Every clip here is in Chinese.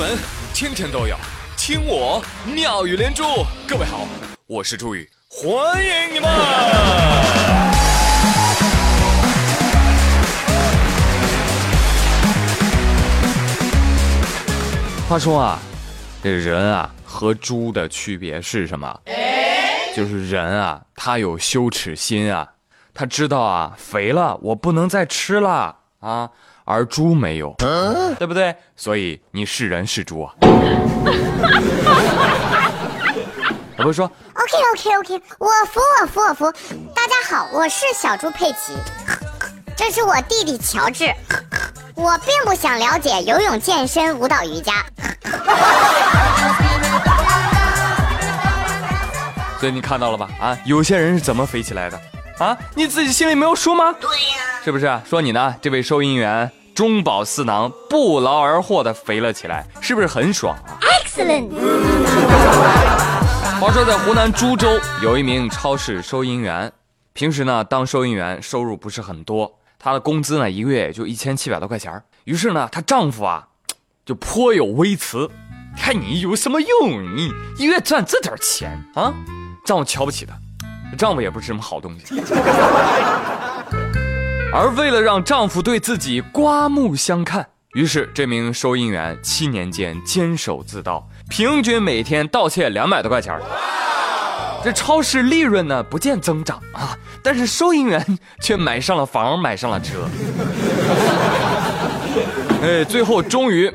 闻天天都有，听我妙语连珠。各位好，我是朱宇，欢迎你们。话说啊，这人啊和猪的区别是什么？就是人啊，他有羞耻心啊，他知道啊，肥了我不能再吃了啊。而猪没有，对不对？所以你是人是猪啊？我不是说，OK OK OK，我服我服我服。大家好，我是小猪佩奇，这是我弟弟乔治。我并不想了解游泳、健身、舞蹈、瑜伽。所以你看到了吧？啊，有些人是怎么飞起来的？啊，你自己心里没有数吗？对呀，是不是？说你呢，这位收银员。中饱私囊，不劳而获的肥了起来，是不是很爽啊？Excellent。话说在湖南株洲有一名超市收银员，平时呢当收银员收入不是很多，她的工资呢一个月也就一千七百多块钱于是呢她丈夫啊就颇有微词，看你有什么用？你一月赚这点钱啊？让我瞧不起她，丈夫也不是什么好东西。而为了让丈夫对自己刮目相看，于是这名收银员七年间坚守自盗，平均每天盗窃两百多块钱。这超市利润呢不见增长啊，但是收银员却买上了房，买上了车。哎，最后终于，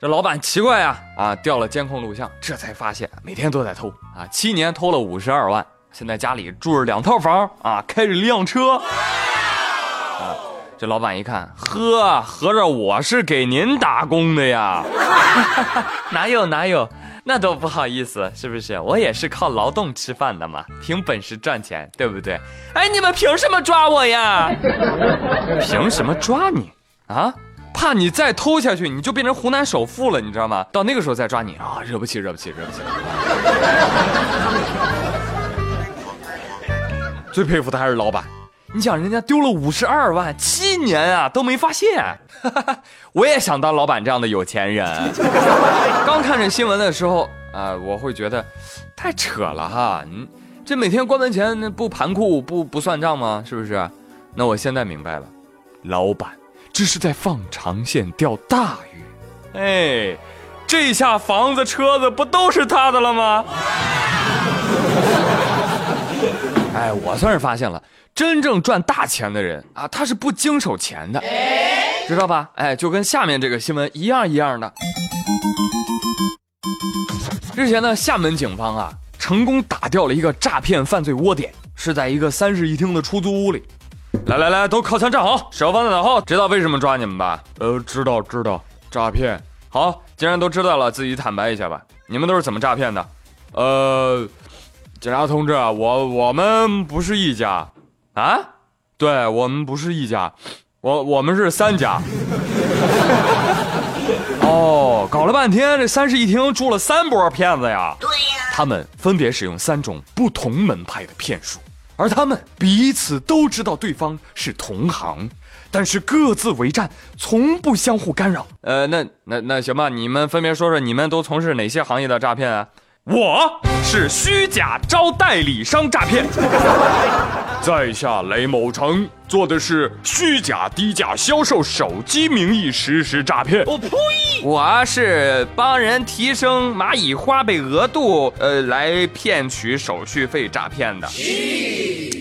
这老板奇怪呀啊，调了监控录像，这才发现每天都在偷啊，七年偷了五十二万，现在家里住着两套房啊，开着辆车。啊这老板一看，呵，合着我是给您打工的呀？哪有哪有，那都不好意思，是不是？我也是靠劳动吃饭的嘛，凭本事赚钱，对不对？哎，你们凭什么抓我呀？凭什么抓你啊？怕你再偷下去，你就变成湖南首富了，你知道吗？到那个时候再抓你啊，惹不起，惹不起，惹不起。最佩服的还是老板。你想人家丢了五十二万，七年啊都没发现。我也想当老板这样的有钱人。刚看这新闻的时候啊，我会觉得太扯了哈。你这每天关门前不盘库不不算账吗？是不是？那我现在明白了，老板这是在放长线钓大鱼。哎，这下房子车子不都是他的了吗？哎，我算是发现了。真正赚大钱的人啊，他是不经手钱的，知道吧？哎，就跟下面这个新闻一样一样的。日前呢，厦门警方啊，成功打掉了一个诈骗犯罪窝点，是在一个三室一厅的出租屋里。来来来，都靠墙站好，手放在脑后。知道为什么抓你们吧？呃，知道知道，诈骗。好，既然都知道了，自己坦白一下吧。你们都是怎么诈骗的？呃，警察同志，我我们不是一家。啊，对我们不是一家，我我们是三家。哦，搞了半天，这三室一厅住了三波骗子呀。对呀，他们分别使用三种不同门派的骗术，而他们彼此都知道对方是同行，但是各自为战，从不相互干扰。呃，那那那行吧，你们分别说说，你们都从事哪些行业的诈骗啊？我是虚假招代理商诈骗，在下雷某成做的是虚假低价销售手机名义实施诈骗。我呸！我是帮人提升蚂蚁花呗额度，呃，来骗取手续费诈骗的。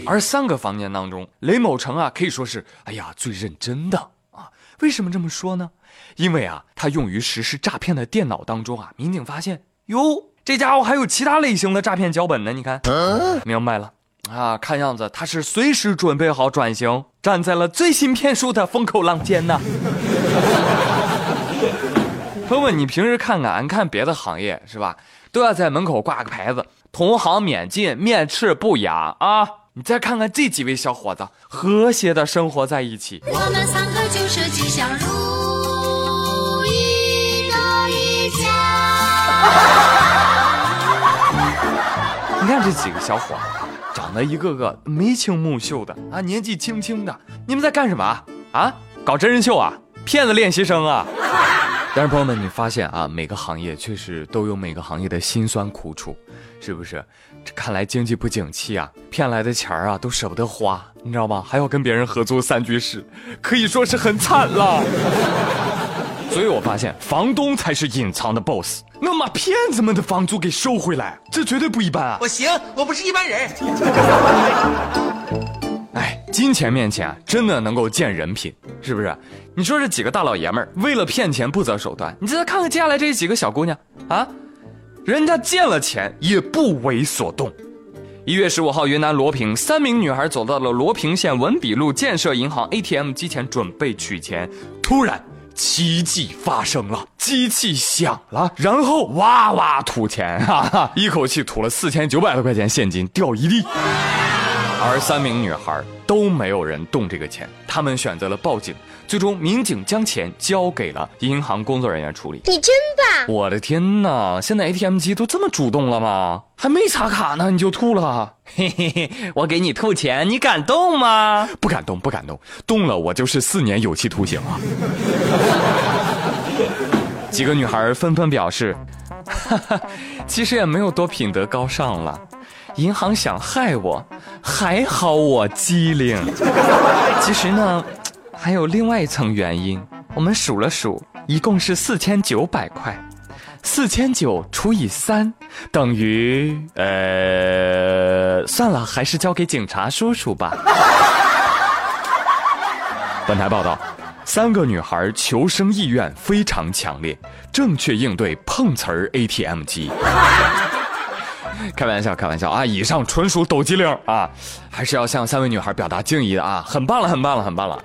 而三个房间当中，雷某成啊可以说是哎呀最认真的啊。为什么这么说呢？因为啊，他用于实施诈骗的电脑当中啊，民警发现哟。这家伙还有其他类型的诈骗脚本呢，你看，明白了啊？看样子他是随时准备好转型，站在了最新骗术的风口浪尖呢。朋友们，你平时看看，看别的行业是吧，都要在门口挂个牌子，同行免进，面斥不雅啊。你再看看这几位小伙子，和谐的生活在一起。我们三个就是吉祥如意的一家。你看这几个小伙，长得一个个眉清目秀的啊，年纪轻轻的，你们在干什么啊？搞真人秀啊？骗子练习生啊？但是朋友们，你发现啊，每个行业确实都有每个行业的辛酸苦楚，是不是？这看来经济不景气啊，骗来的钱儿啊都舍不得花，你知道吗？还要跟别人合租三居室，可以说是很惨了。所以我发现，房东才是隐藏的 boss，能把骗子们的房租给收回来，这绝对不一般啊！我行，我不是一般人。哎，金钱面前啊，真的能够见人品，是不是？你说这几个大老爷们儿为了骗钱不择手段，你再看看接下来这几个小姑娘啊，人家见了钱也不为所动。一月十五号，云南罗平，三名女孩走到了罗平县文笔路建设银行 ATM 机前准备取钱，突然。奇迹发生了，机器响了，然后哇哇吐钱，哈哈，一口气吐了四千九百多块钱现金掉一地。而三名女孩都没有人动这个钱，她们选择了报警。最终，民警将钱交给了银行工作人员处理。你真棒！我的天哪，现在 ATM 机都这么主动了吗？还没插卡呢，你就吐了？嘿嘿嘿，我给你吐钱，你敢动吗？不敢动，不敢动，动了我就是四年有期徒刑啊！几个女孩纷纷表示，哈哈，其实也没有多品德高尚了。银行想害我，还好我机灵。其实呢，还有另外一层原因。我们数了数，一共是四千九百块，四千九除以三等于……呃，算了，还是交给警察叔叔吧。本台报道，三个女孩求生意愿非常强烈，正确应对碰瓷儿 ATM 机。开玩笑，开玩笑啊！以上纯属抖机灵啊，还是要向三位女孩表达敬意的啊！很棒了，很棒了，很棒了啊！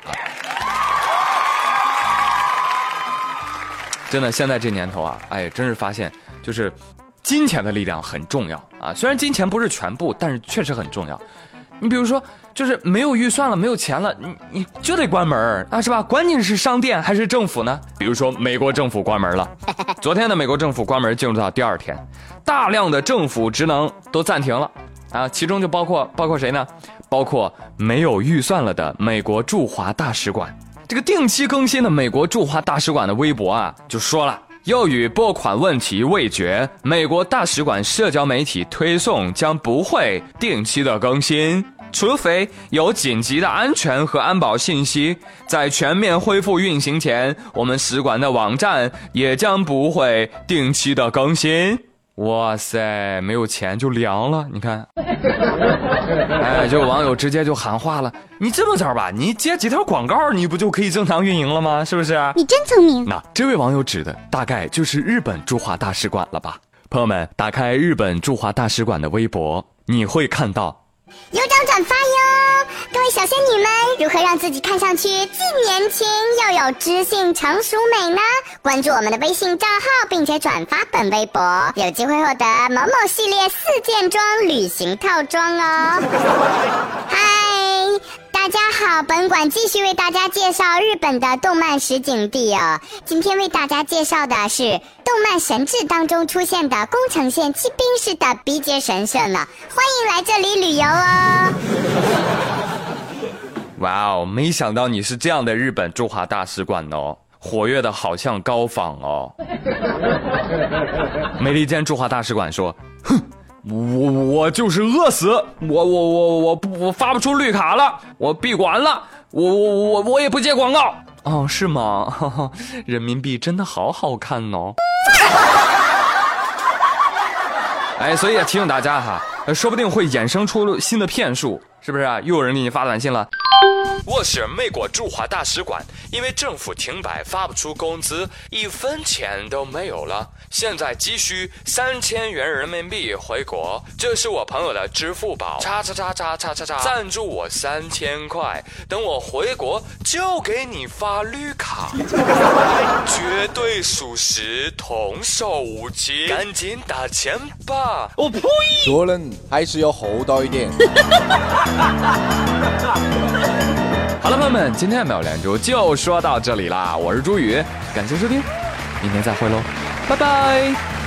真的，现在这年头啊，哎，真是发现，就是金钱的力量很重要啊。虽然金钱不是全部，但是确实很重要。你比如说，就是没有预算了，没有钱了，你你就得关门啊，是吧？关键是商店还是政府呢？比如说，美国政府关门了。昨天的美国政府关门进入到第二天，大量的政府职能都暂停了啊，其中就包括包括谁呢？包括没有预算了的美国驻华大使馆。这个定期更新的美国驻华大使馆的微博啊，就说了，由于拨款问题未决，美国大使馆社交媒体推送将不会定期的更新。除非有紧急的安全和安保信息，在全面恢复运行前，我们使馆的网站也将不会定期的更新。哇塞，没有钱就凉了，你看，哎，就网友直接就喊话了：“你这么着吧，你接几条广告，你不就可以正常运营了吗？是不是？”你真聪明。那这位网友指的大概就是日本驻华大使馆了吧？朋友们，打开日本驻华大使馆的微博，你会看到。有奖转发哟！各位小仙女们，如何让自己看上去既年轻又有知性成熟美呢？关注我们的微信账号，并且转发本微博，有机会获得某某系列四件装旅行套装哦！嗨。大家好，本馆继续为大家介绍日本的动漫实景地哦。今天为大家介绍的是动漫神志当中出现的宫城县骑兵式的鼻阶神社呢，欢迎来这里旅游哦。哇哦，没想到你是这样的日本驻华大使馆哦，活跃的好像高仿哦。美利坚驻华大使馆说，哼。我我就是饿死，我我我我不我发不出绿卡了，我闭馆了，我我我我也不接广告哦，是吗？人民币真的好好看哦。哎，所以也提醒大家哈，说不定会衍生出新的骗术，是不是？啊又有人给你发短信了。我是美国驻华大使馆，因为政府停摆，发不出工资，一分钱都没有了。现在急需三千元人民币回国，这是我朋友的支付宝，叉叉叉叉叉叉叉，赞助我三千块，等我回国就给你发绿卡，绝对属实，童叟无欺，赶紧打钱吧！我呸！做人还是要厚道一点。好了，朋友们，今天的妙连珠就说到这里啦，我是朱宇，感谢收听，明天再会喽，拜拜。